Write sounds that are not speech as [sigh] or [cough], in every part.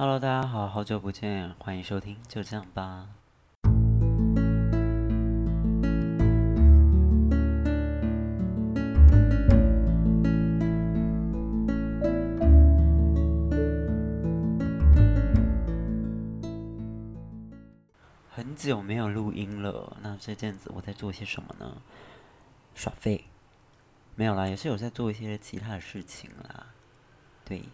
Hello，大家好，好久不见，欢迎收听，就这样吧。很久没有录音了，那这阵子我在做些什么呢？耍废？没有啦，也是有在做一些其他的事情啦。对，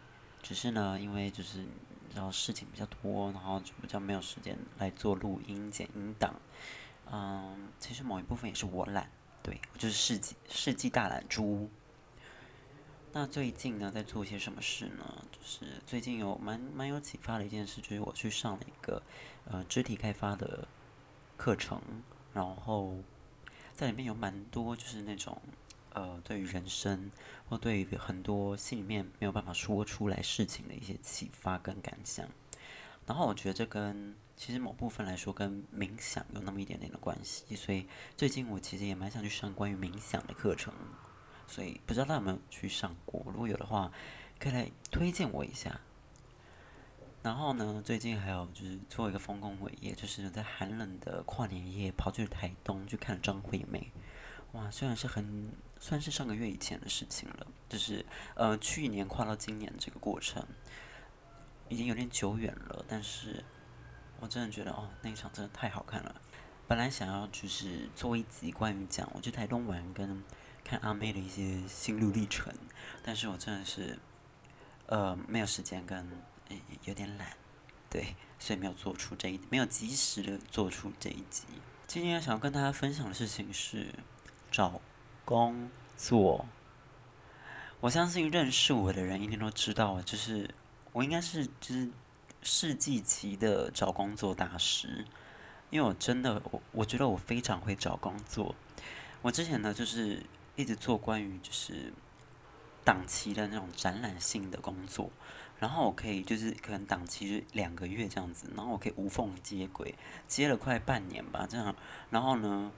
只是呢，因为就是然后事情比较多，然后就比较没有时间来做录音剪音档。嗯，其实某一部分也是我懒，对，我就是世纪世纪大懒猪。那最近呢，在做些什么事呢？就是最近有蛮蛮有启发的一件事，就是我去上了一个呃肢体开发的课程，然后在里面有蛮多就是那种。呃，对于人生或对于很多心里面没有办法说出来事情的一些启发跟感想，然后我觉得这跟其实某部分来说跟冥想有那么一点点的关系，所以最近我其实也蛮想去上关于冥想的课程，所以不知道大家有没有去上过？如果有的话，可以来推荐我一下。然后呢，最近还有就是做一个丰功伟业，就是在寒冷的跨年夜跑去台东去看张惠妹。哇，虽然是很算是上个月以前的事情了，就是呃去年跨到今年这个过程已经有点久远了，但是我真的觉得哦那一场真的太好看了。本来想要就是做一集关于讲我去台东玩跟看阿妹的一些心路历程，但是我真的是呃没有时间跟有点懒，对，所以没有做出这一没有及时的做出这一集。今天想要跟大家分享的事情是。找工作，我相信认识我的人一定都知道，就是我应该是就是世纪级的找工作大师，因为我真的我我觉得我非常会找工作。我之前呢就是一直做关于就是档期的那种展览性的工作，然后我可以就是可能档期是两个月这样子，然后我可以无缝接轨，接了快半年吧这样，然后呢。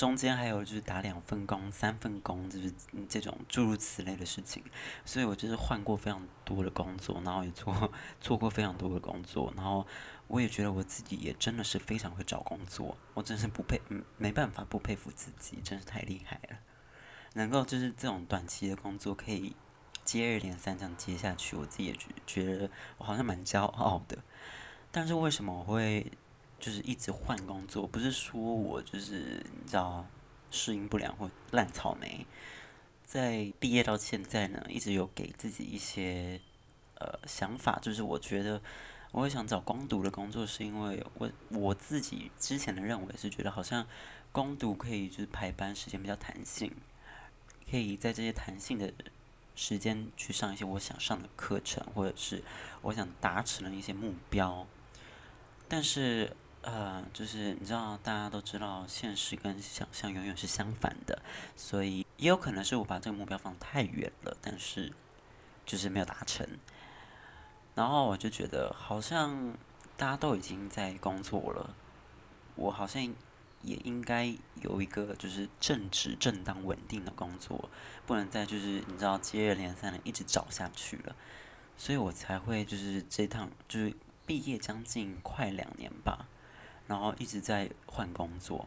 中间还有就是打两份工、三份工，就是这种诸如此类的事情，所以我就是换过非常多的工作，然后也做 [laughs] 做过非常多的工作，然后我也觉得我自己也真的是非常会找工作，我真是不佩，没办法不佩服自己，真是太厉害了，能够就是这种短期的工作可以接二连三这样接下去，我自己也觉觉得我好像蛮骄傲的，但是为什么我会？就是一直换工作，不是说我就是你知道适应不良或烂草莓，在毕业到现在呢，一直有给自己一些呃想法，就是我觉得我会想找工读的工作，是因为我我自己之前的认为是觉得好像工读可以就是排班时间比较弹性，可以在这些弹性的时间去上一些我想上的课程，或者是我想达成的一些目标，但是。呃，就是你知道，大家都知道，现实跟想象永远是相反的，所以也有可能是我把这个目标放太远了，但是就是没有达成。然后我就觉得，好像大家都已经在工作了，我好像也应该有一个就是正直、正当、稳定的工作，不能再就是你知道接二连三的一直找下去了，所以我才会就是这趟就是毕业将近快两年吧。然后一直在换工作，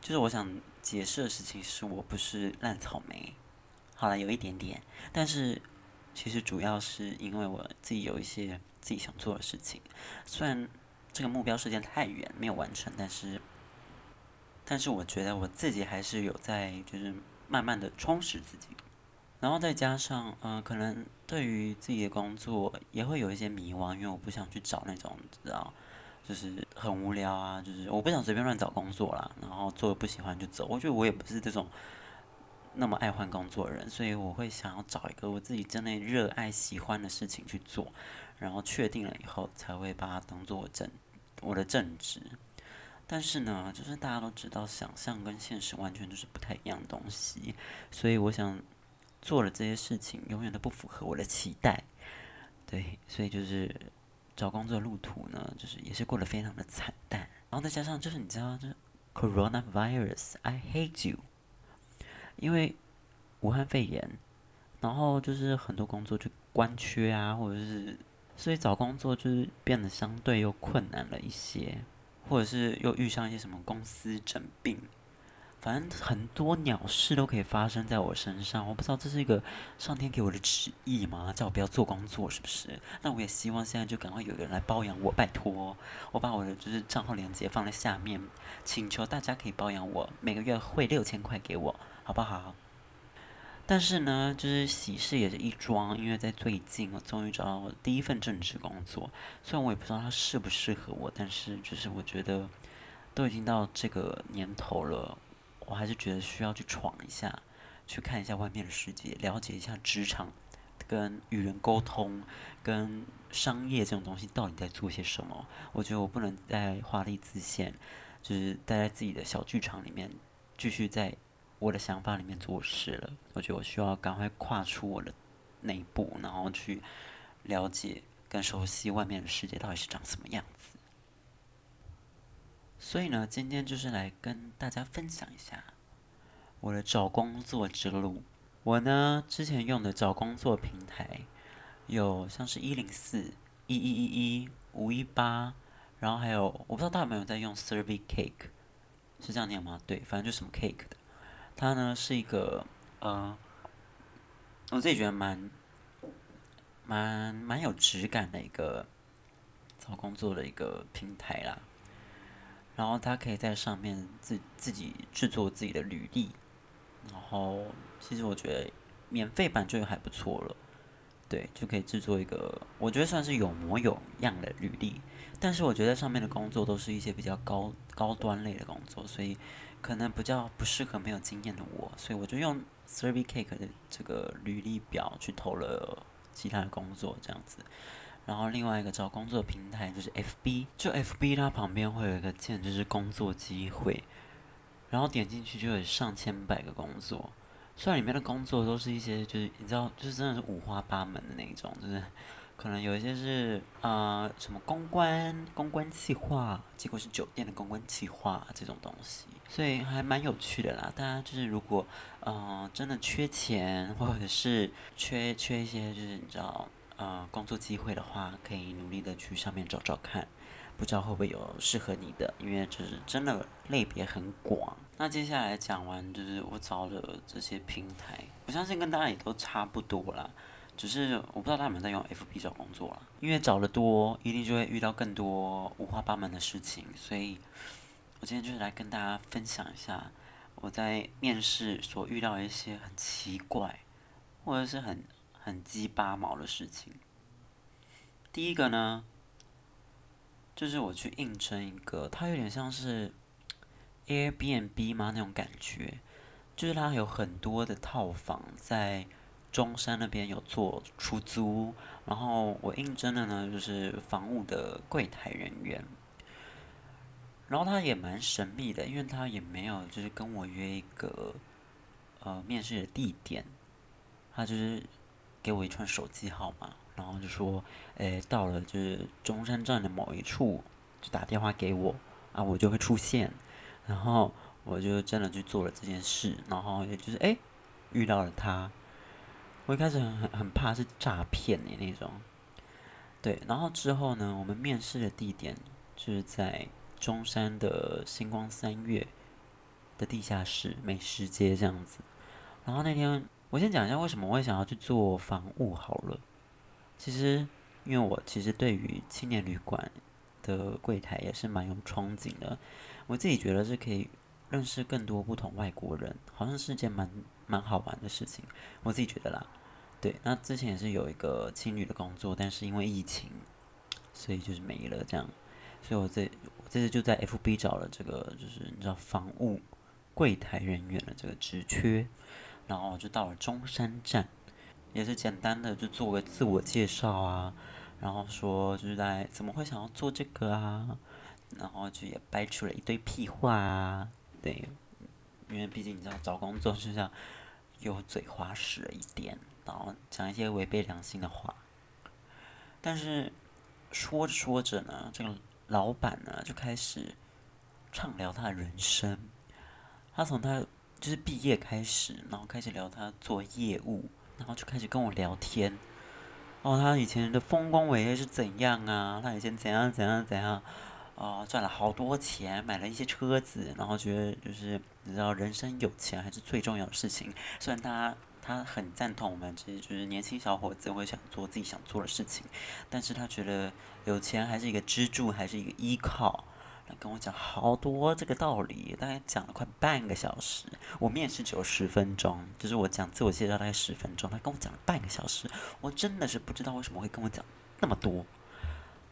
就是我想解释的事情是我不是烂草莓，好了，有一点点，但是其实主要是因为我自己有一些自己想做的事情，虽然这个目标时间太远没有完成，但是但是我觉得我自己还是有在就是慢慢的充实自己，然后再加上嗯、可能对于自己的工作也会有一些迷惘，因为我不想去找那种知道。就是很无聊啊，就是我不想随便乱找工作啦，然后做的不喜欢就走。我觉得我也不是这种那么爱换工作的人，所以我会想要找一个我自己真的热爱、喜欢的事情去做，然后确定了以后才会把它当做我正我的正职。但是呢，就是大家都知道，想象跟现实完全就是不太一样的东西，所以我想做的这些事情，永远都不符合我的期待。对，所以就是。找工作的路途呢，就是也是过得非常的惨淡，然后再加上就是你知道，就是 coronavirus，I hate you，因为武汉肺炎，然后就是很多工作就关缺啊，或者是所以找工作就是变得相对又困难了一些，或者是又遇上一些什么公司整并。反正很多鸟事都可以发生在我身上，我不知道这是一个上天给我的旨意吗？叫我不要做工作，是不是？那我也希望现在就赶快有人来包养我，拜托！我把我的就是账号链接放在下面，请求大家可以包养我，每个月汇六千块给我，好不好？但是呢，就是喜事也是一桩，因为在最近我终于找到我第一份正职工作，虽然我也不知道它适不适合我，但是就是我觉得都已经到这个年头了。我还是觉得需要去闯一下，去看一下外面的世界，了解一下职场，跟与人沟通，跟商业这种东西到底在做些什么。我觉得我不能再华丽自现，就是待在自己的小剧场里面，继续在我的想法里面做事了。我觉得我需要赶快跨出我的那一步，然后去了解跟熟悉外面的世界到底是长什么样子。所以呢，今天就是来跟大家分享一下我的找工作之路。我呢，之前用的找工作平台有像是一零四、一一一一、五一八，然后还有我不知道大家有没有在用 Survey Cake，是这样念吗？对，反正就是什么 Cake 的。它呢是一个呃，我自己觉得蛮蛮蛮有质感的一个找工作的一个平台啦。然后他可以在上面自自己制作自己的履历，然后其实我觉得免费版就还不错了，对，就可以制作一个我觉得算是有模有样的履历。但是我觉得上面的工作都是一些比较高高端类的工作，所以可能比较不适合没有经验的我，所以我就用 SurveyCake 的这个履历表去投了其他的工作，这样子。然后另外一个找工作平台就是 FB，就 FB 它旁边会有一个键，就是工作机会，然后点进去就有上千百个工作，虽然里面的工作都是一些就是你知道，就是真的是五花八门的那种，就是可能有一些是啊、什么公关、公关企划，结果是酒店的公关企划这种东西，所以还蛮有趣的啦。大家就是如果嗯、真的缺钱，或者是缺缺一些就是你知道。呃，工作机会的话，可以努力的去上面找找看，不知道会不会有适合你的，因为就是真的类别很广。那接下来讲完，就是我找的这些平台，我相信跟大家也都差不多啦，只是我不知道他们在用 FB 找工作啦，因为找的多，一定就会遇到更多五花八门的事情，所以我今天就是来跟大家分享一下我在面试所遇到一些很奇怪，或者是很。很鸡巴毛的事情。第一个呢，就是我去应征一个，它有点像是 Airbnb 吗？那种感觉，就是它有很多的套房在中山那边有做出租，然后我应征的呢就是房务的柜台人员，然后他也蛮神秘的，因为他也没有就是跟我约一个呃面试的地点，他就是。给我一串手机号码，然后就说，诶，到了就是中山站的某一处，就打电话给我，啊，我就会出现，然后我就真的去做了这件事，然后也就是诶，遇到了他，我一开始很很很怕是诈骗的那种，对，然后之后呢，我们面试的地点就是在中山的星光三月的地下室美食街这样子，然后那天。我先讲一下为什么我会想要去做房务好了。其实，因为我其实对于青年旅馆的柜台也是蛮有憧憬的。我自己觉得是可以认识更多不同外国人，好像是件蛮蛮好玩的事情。我自己觉得啦。对，那之前也是有一个青旅的工作，但是因为疫情，所以就是没了这样。所以我这这次就在 FB 找了这个，就是你知道房务柜台人员的这个职缺。然后就到了中山站，也是简单的就做个自我介绍啊，然后说就是在怎么会想要做这个啊，然后就也掰出了一堆屁话啊，对，因为毕竟你知道找工作就像油嘴滑舌一点，然后讲一些违背良心的话，但是说着说着呢，这个老板呢就开始畅聊他的人生，他从他。就是毕业开始，然后开始聊他做业务，然后就开始跟我聊天，哦，他以前的丰功伟业是怎样啊？他以前怎样怎样怎样？哦，赚了好多钱，买了一些车子，然后觉得就是你知道，人生有钱还是最重要的事情。虽然他他很赞同我们，其实就是年轻小伙子会想做自己想做的事情，但是他觉得有钱还是一个支柱，还是一个依靠。跟我讲好多这个道理，大概讲了快半个小时。我面试只有十分钟，就是我讲自我介绍大概十分钟，他跟我讲了半个小时，我真的是不知道为什么会跟我讲那么多。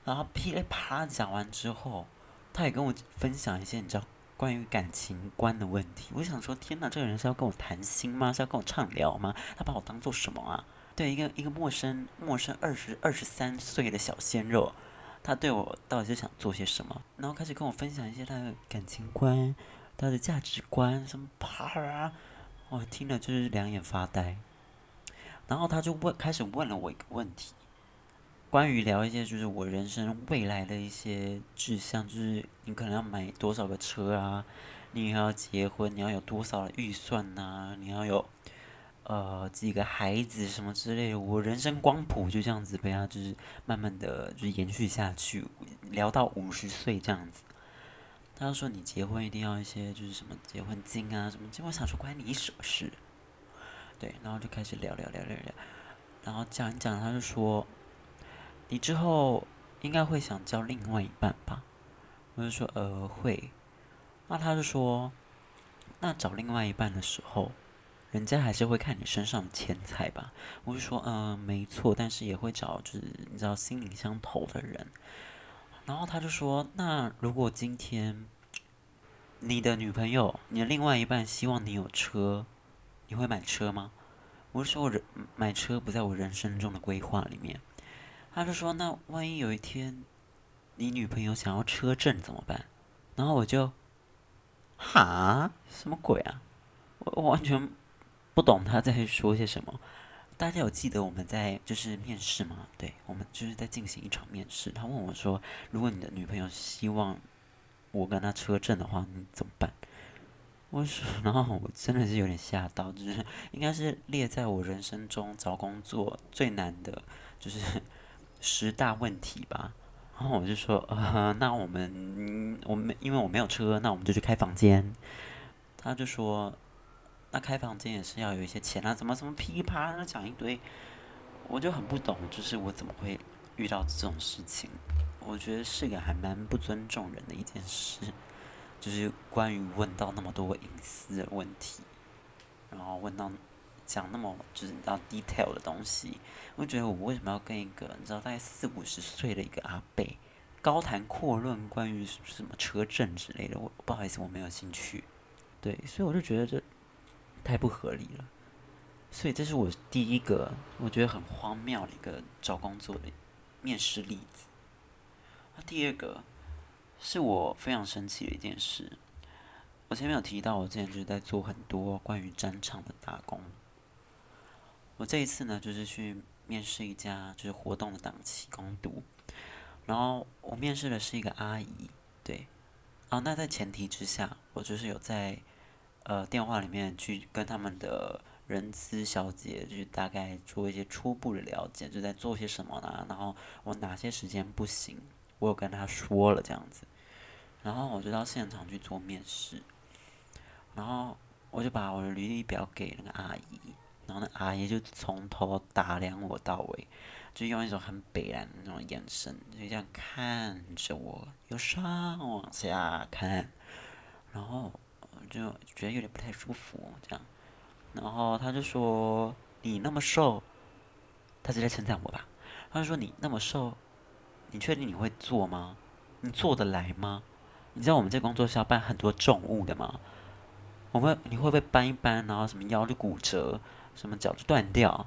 然后噼里啪啦讲完之后，他也跟我分享一些你知道关于感情观的问题。我想说，天哪，这个人是要跟我谈心吗？是要跟我畅聊吗？他把我当做什么啊？对，一个一个陌生陌生二十二十三岁的小鲜肉。他对我到底是想做些什么？然后开始跟我分享一些他的感情观、他的价值观什么啪啊！我听了就是两眼发呆。然后他就问，开始问了我一个问题，关于聊一些就是我人生未来的一些志向，就是你可能要买多少个车啊？你要结婚，你要有多少的预算呐、你要有。呃，几个孩子什么之类的，我人生光谱就这样子被他就是慢慢的就延续下去，聊到五十岁这样子。他就说你结婚一定要一些就是什么结婚金啊什么，结果想说关你什么事？对，然后就开始聊聊聊聊聊，然后讲一讲，他就说你之后应该会想交另外一半吧？我就说呃会，那他就说那找另外一半的时候。人家还是会看你身上的钱财吧？我就说，嗯、没错，但是也会找就是你知道心灵相投的人。然后他就说，那如果今天你的女朋友、你的另外一半希望你有车，你会买车吗？我就说我人买车不在我人生中的规划里面。他就说，那万一有一天你女朋友想要车震怎么办？然后我就，哈，什么鬼啊？我完全。不懂他在说些什么。大家有记得我们在就是面试吗？对，我们就是在进行一场面试。他问我说：“如果你的女朋友希望我跟她车震的话，你怎么办？”我说：“然后我真的是有点吓到，就是应该是列在我人生中找工作最难的，就是十大问题吧。”然后我就说：“呃，那我们我们因为我没有车，那我们就去开房间。”他就说。那开房间也是要有一些钱啊，怎么怎么噼里啪啦讲一堆，我就很不懂，就是我怎么会遇到这种事情？我觉得是个还蛮不尊重人的一件事，就是关于问到那么多隐私的问题，然后问到讲那么就是你知道 detail 的东西，我觉得我为什么要跟一个你知道大概四五十岁的一个阿伯高谈阔论关于什么车震之类的？我不好意思，我没有兴趣。对，所以我就觉得这。太不合理了，所以这是我第一个我觉得很荒谬的一个找工作的面试例子。那第二个是我非常生气的一件事。我前面有提到，我之前就是在做很多关于战场的打工。我这一次呢，就是去面试一家就是活动的档期工读，然后我面试的是一个阿姨，对，啊，那在前提之下，我就是有在。呃，电话里面去跟他们的人资小姐，就是大概做一些初步的了解，就在做些什么呢？然后我哪些时间不行，我有跟他说了这样子，然后我就到现场去做面试，然后我就把我的履历表给那个阿姨，然后那阿姨就从头打量我到尾，就用一种很北然的那种眼神，就这样看着我，由上往下看，然后。就觉得有点不太舒服，这样，然后他就说：“你那么瘦，他是在称赞我吧？”他就说：“你那么瘦，你确定你会做吗？你做得来吗？你知道我们这工作是要搬很多重物的吗？我会，你会不会搬一搬，然后什么腰就骨折，什么脚就断掉？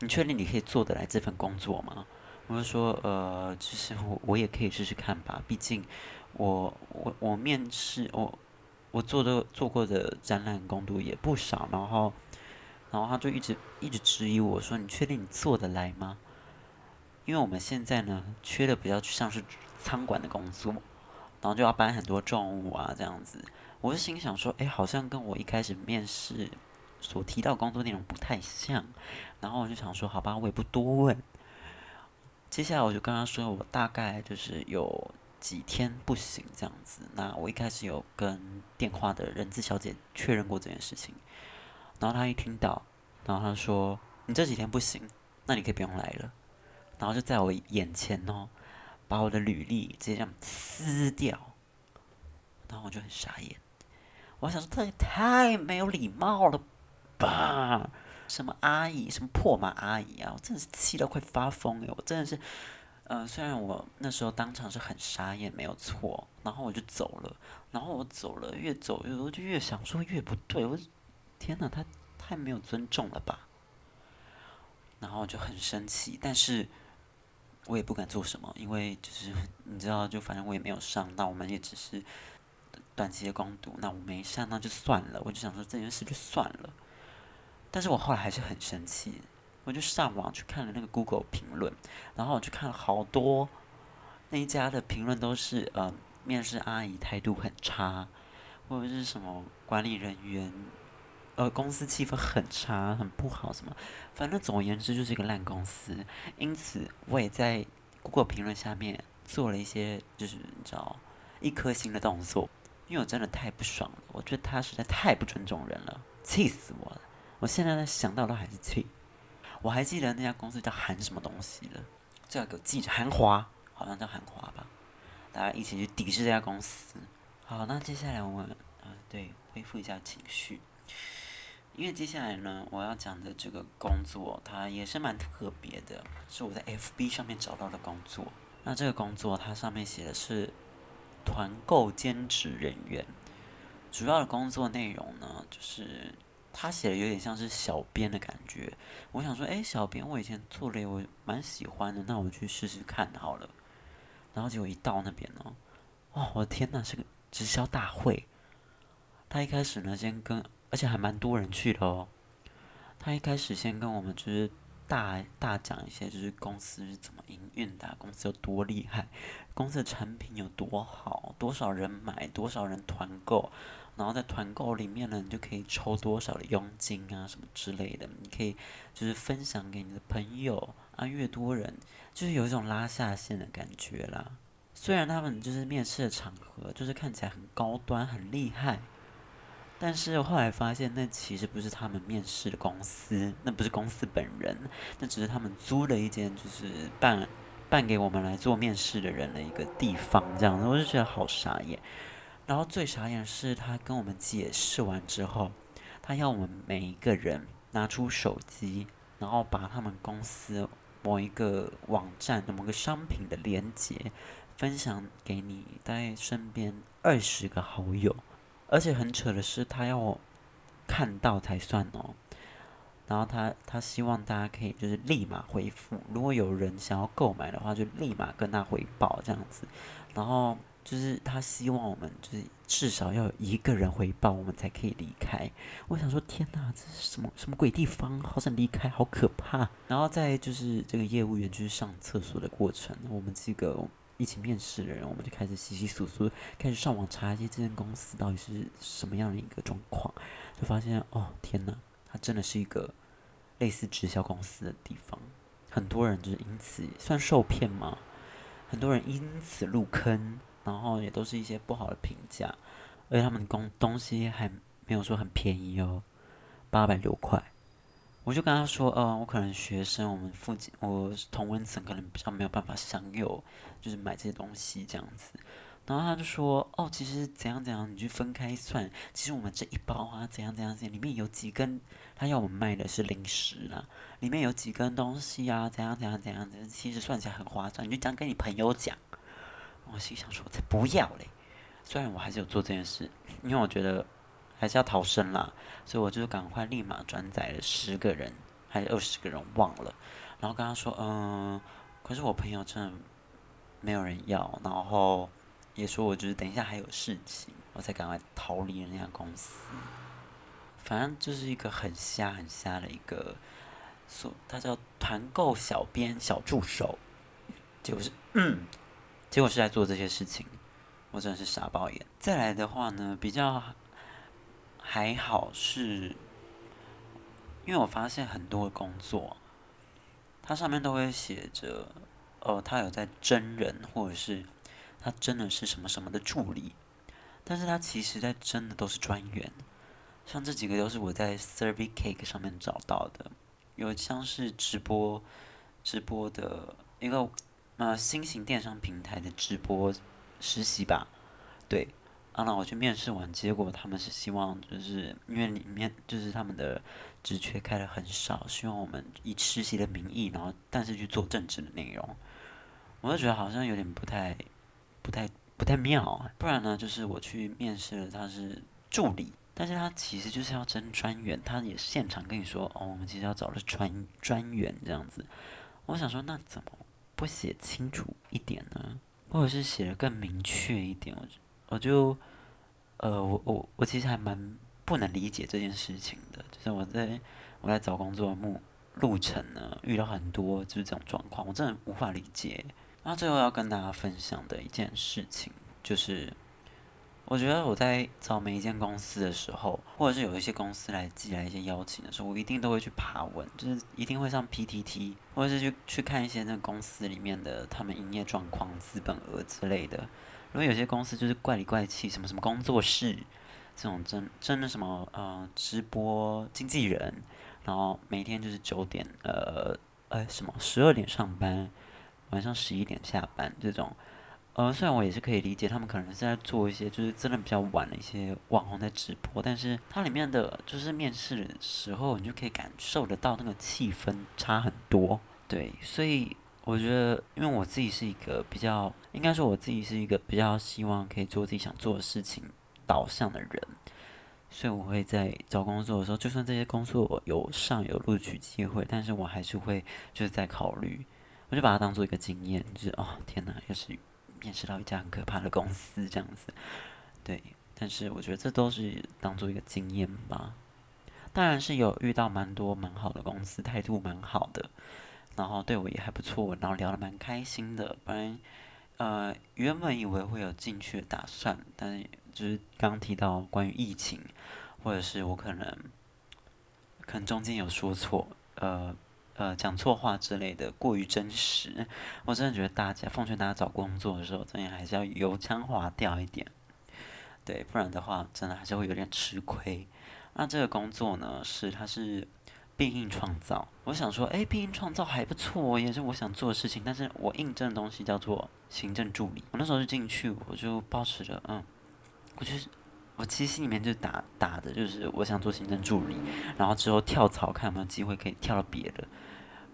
你确定你可以做得来这份工作吗？”我就说：“呃，其实我我也可以试试看吧，毕竟我我我面试我。”我做的做过的展览工读也不少，然后，然后他就一直一直质疑我说：“你确定你做得来吗？”因为我们现在呢，缺的比较像是仓管的工作，然后就要搬很多重物啊，这样子。我就心想说：“哎，好像跟我一开始面试所提到工作内容不太像。”然后我就想说：“好吧，我也不多问。”接下来我就跟他说，我大概就是有几天不行这样子。那我一开始有跟电话的人资小姐确认过这件事情，然后她一听到，然后她说：“你这几天不行，那你可以不用来了。”然后就在我眼前哦，把我的履历直接这样撕掉，然后我就很傻眼。我想说，这也太没有礼貌了吧！什么阿姨，什么破马阿姨啊！我真的是气到快发疯哎！我真的是，呃，虽然我那时候当场是很傻眼，没有错，然后我就走了。然后我走了，越走越，我就越想说越不对。我天哪，他太没有尊重了吧！然后我就很生气，但是。我也不敢做什么，因为就是你知道，就反正我也没有上，那我们也只是短期的工读，那我没上那就算了。我就想说这件事就算了，但是我后来还是很生气，我就上网去看了那个 Google 评论，然后我去看了好多那一家的评论都是呃，面试阿姨态度很差，或者是什么管理人员。呃，公司气氛很差，很不好，什么，反正总而言之就是一个烂公司。因此，我也在 Google 评论下面做了一些，就是你知道，一颗星的动作，因为我真的太不爽了。我觉得他实在太不尊重人了，气死我了！我现在想到都还是气。我还记得那家公司叫韩什么东西的，最后给我记着，韩华，好像叫韩华吧。大家一起去抵制这家公司。好，那接下来我们，啊，对，恢复一下情绪。因为接下来呢，我要讲的这个工作，它也是蛮特别的，是我在 FB 上面找到的工作。那这个工作，它上面写的是团购兼职人员，主要的工作内容呢，就是他写的有点像是小编的感觉。我想说，哎，小编我以前做了，我蛮喜欢的，那我去试试看好了。然后结果一到那边呢，哦，我的天呐，是个直销大会。他一开始呢，先跟而且还蛮多人去的哦。他一开始先跟我们就是大大讲一些，就是公司是怎么营运的，公司有多厉害，公司的产品有多好，多少人买，多少人团购，然后在团购里面呢，你就可以抽多少的佣金啊，什么之类的，你可以就是分享给你的朋友啊，越多人就是有一种拉下线的感觉啦。虽然他们就是面试的场合，就是看起来很高端，很厉害。但是后来发现，那其实不是他们面试的公司，那不是公司本人，那只是他们租了一间，就是办办给我们来做面试的人的一个地方，这样子，我就觉得好傻眼。然后最傻眼的是，他跟我们解释完之后，他要我们每一个人拿出手机，然后把他们公司某一个网站的某个商品的链接分享给你大概身边二十个好友。而且很扯的是，他要我看到才算哦。然后他他希望大家可以就是立马回复，如果有人想要购买的话，就立马跟他回报这样子。然后就是他希望我们就是至少要有一个人回报，我们才可以离开。我想说，天哪，这是什么什么鬼地方？好想离开，好可怕。然后在就是这个业务员就是上厕所的过程，我们几个。一起面试的人，我们就开始稀稀疏疏，开始上网查一些这间公司到底是什么样的一个状况，就发现哦，天哪，它真的是一个类似直销公司的地方，很多人就是因此算受骗吗？很多人因此入坑，然后也都是一些不好的评价，而且他们工东西还没有说很便宜哦，八百多块。我就跟他说，呃，我可能学生，我们附近，我同温层可能比较没有办法享有，就是买这些东西这样子。然后他就说，哦，其实怎样怎样，你去分开算，其实我们这一包啊，怎样怎样怎样，里面有几根，他要我们卖的是零食啊，里面有几根东西啊，怎样怎样怎样，其实算起来很划算，你就这样跟你朋友讲。我心想说，才不要嘞！虽然我还是有做这件事，因为我觉得。还是要逃生啦，所以我就赶快立马转载了十个人还是二十个人忘了，然后跟他说，嗯，可是我朋友真的没有人要，然后也说我就是等一下还有事情，我才赶快逃离了那家公司。反正就是一个很瞎很瞎的一个，说他叫团购小编小助手，就是嗯，结果是在做这些事情，我真的是傻爆眼。再来的话呢，比较。还好是，因为我发现很多工作，它上面都会写着哦，他有在真人，或者是他真的是什么什么的助理，但是他其实在真的都是专员。像这几个都是我在 Surveycake 上面找到的，有像是直播直播的一个呃新型电商平台的直播实习吧，对。啊，那我去面试完，结果他们是希望，就是因为里面就是他们的职缺开的很少，希望我们以实习的名义，然后但是去做正职的内容，我就觉得好像有点不太、不太、不太妙。不然呢，就是我去面试了，他是助理，但是他其实就是要争专员，他也现场跟你说，哦，我们其实要找的专专员这样子。我想说，那怎么不写清楚一点呢？或者是写的更明确一点？我就。我就，呃，我我我其实还蛮不能理解这件事情的，就是我在我在找工作的路路程呢，遇到很多就是这种状况，我真的无法理解。那最后要跟大家分享的一件事情，就是我觉得我在找每一间公司的时候，或者是有一些公司来寄来一些邀请的时候，我一定都会去爬文，就是一定会上 PTT，或者是去去看一些那公司里面的他们营业状况、资本额之类的。因为有些公司就是怪里怪气，什么什么工作室，这种真真的什么呃直播经纪人，然后每天就是九点呃呃什么十二点上班，晚上十一点下班这种，呃虽然我也是可以理解他们可能是在做一些就是真的比较晚的一些网红在直播，但是它里面的就是面试的时候你就可以感受得到那个气氛差很多，对，所以。我觉得，因为我自己是一个比较，应该说我自己是一个比较希望可以做自己想做的事情导向的人，所以我会在找工作的时候，就算这些工作有上有录取机会，但是我还是会就是在考虑，我就把它当做一个经验，就是哦天哪，又是面试到一家很可怕的公司这样子，对，但是我觉得这都是当做一个经验吧，当然是有遇到蛮多蛮好的公司，态度蛮好的。然后对我也还不错，然后聊得蛮开心的。不然，呃，原本以为会有进去的打算，但是就是刚提到关于疫情，或者是我可能，可能中间有说错，呃呃讲错话之类的，过于真实。我真的觉得大家奉劝大家找工作的时候，真的还是要油腔滑调一点，对，不然的话，真的还是会有点吃亏。那这个工作呢，是它是。变应创造，我想说，哎，变应创造还不错，也是我想做的事情。但是我应征的东西叫做行政助理。我那时候就进去，我就保持着，嗯，我就是我其实心里面就打打的，就是我想做行政助理，然后之后跳槽看有没有机会可以跳到别的。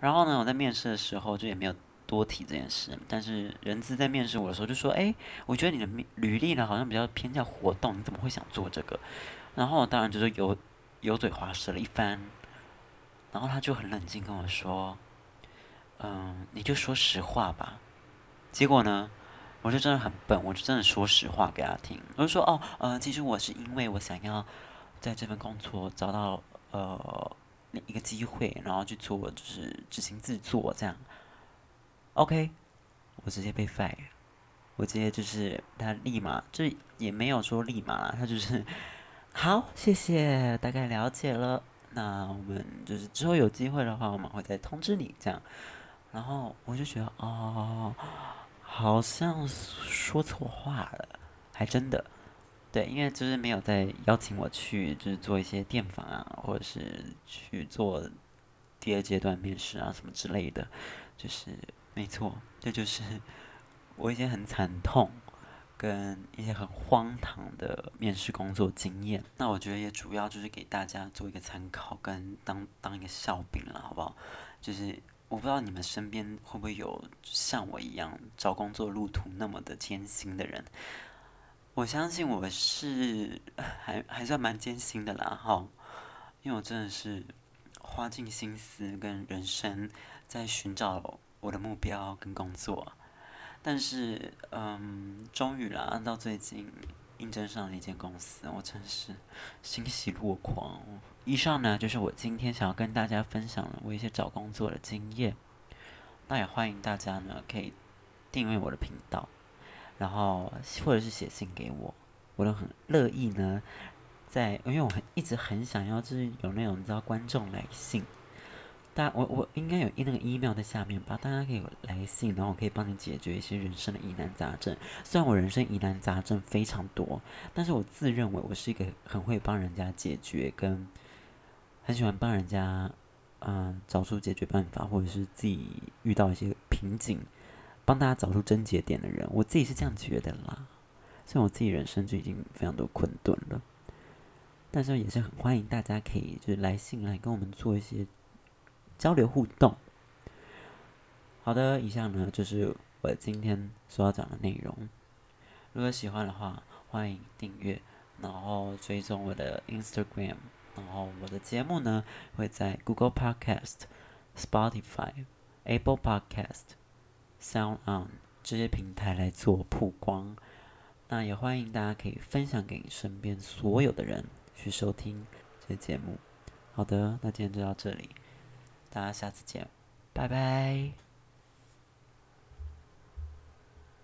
然后呢，我在面试的时候就也没有多提这件事。但是人资在面试我的时候就说，哎，我觉得你的履历呢好像比较偏向活动，你怎么会想做这个？然后我当然就是油油嘴滑舌了一番。然后他就很冷静跟我说：“嗯，你就说实话吧。”结果呢，我就真的很笨，我就真的说实话给他听。我就说：“哦，呃，其实我是因为我想要在这份工作找到呃一个机会，然后去做就是执行制作这样。”OK，我直接被 fire，我直接就是他立马就也没有说立马，他就是好，谢谢，大概了解了。那我们就是之后有机会的话，我们会再通知你这样。然后我就觉得哦，好像说错话了，还真的。对，因为就是没有再邀请我去，就是做一些电访啊，或者是去做第二阶段面试啊什么之类的。就是没错，这就是 [laughs] 我一些很惨痛。跟一些很荒唐的面试工作经验，那我觉得也主要就是给大家做一个参考，跟当当一个笑柄了，好不好？就是我不知道你们身边会不会有像我一样找工作路途那么的艰辛的人，我相信我是还还算蛮艰辛的啦，哈，因为我真的是花尽心思跟人生在寻找我的目标跟工作。但是，嗯，终于啦，到最近应征上了一间公司，我真是欣喜若狂。以上呢，就是我今天想要跟大家分享的我一些找工作的经验。那也欢迎大家呢，可以订阅我的频道，然后或者是写信给我，我都很乐意呢。在因为我很一直很想要，就是有那种你知道观众来信。大我我应该有一那个 email 在下面吧，大家可以来信，然后我可以帮你解决一些人生的疑难杂症。虽然我人生疑难杂症非常多，但是我自认为我是一个很会帮人家解决，跟很喜欢帮人家嗯、找出解决办法，或者是自己遇到一些瓶颈，帮大家找出症结点的人。我自己是这样觉得啦。虽然我自己人生就已经非常多困顿了，但是也是很欢迎大家可以就是来信来跟我们做一些。交流互动。好的，以上呢就是我今天所要讲的内容。如果喜欢的话，欢迎订阅，然后追踪我的 Instagram。然后我的节目呢会在 Google Podcast、Spotify、Apple Podcast、Sound On 这些平台来做曝光。那也欢迎大家可以分享给你身边所有的人去收听这节目。好的，那今天就到这里。大家下次见，拜拜。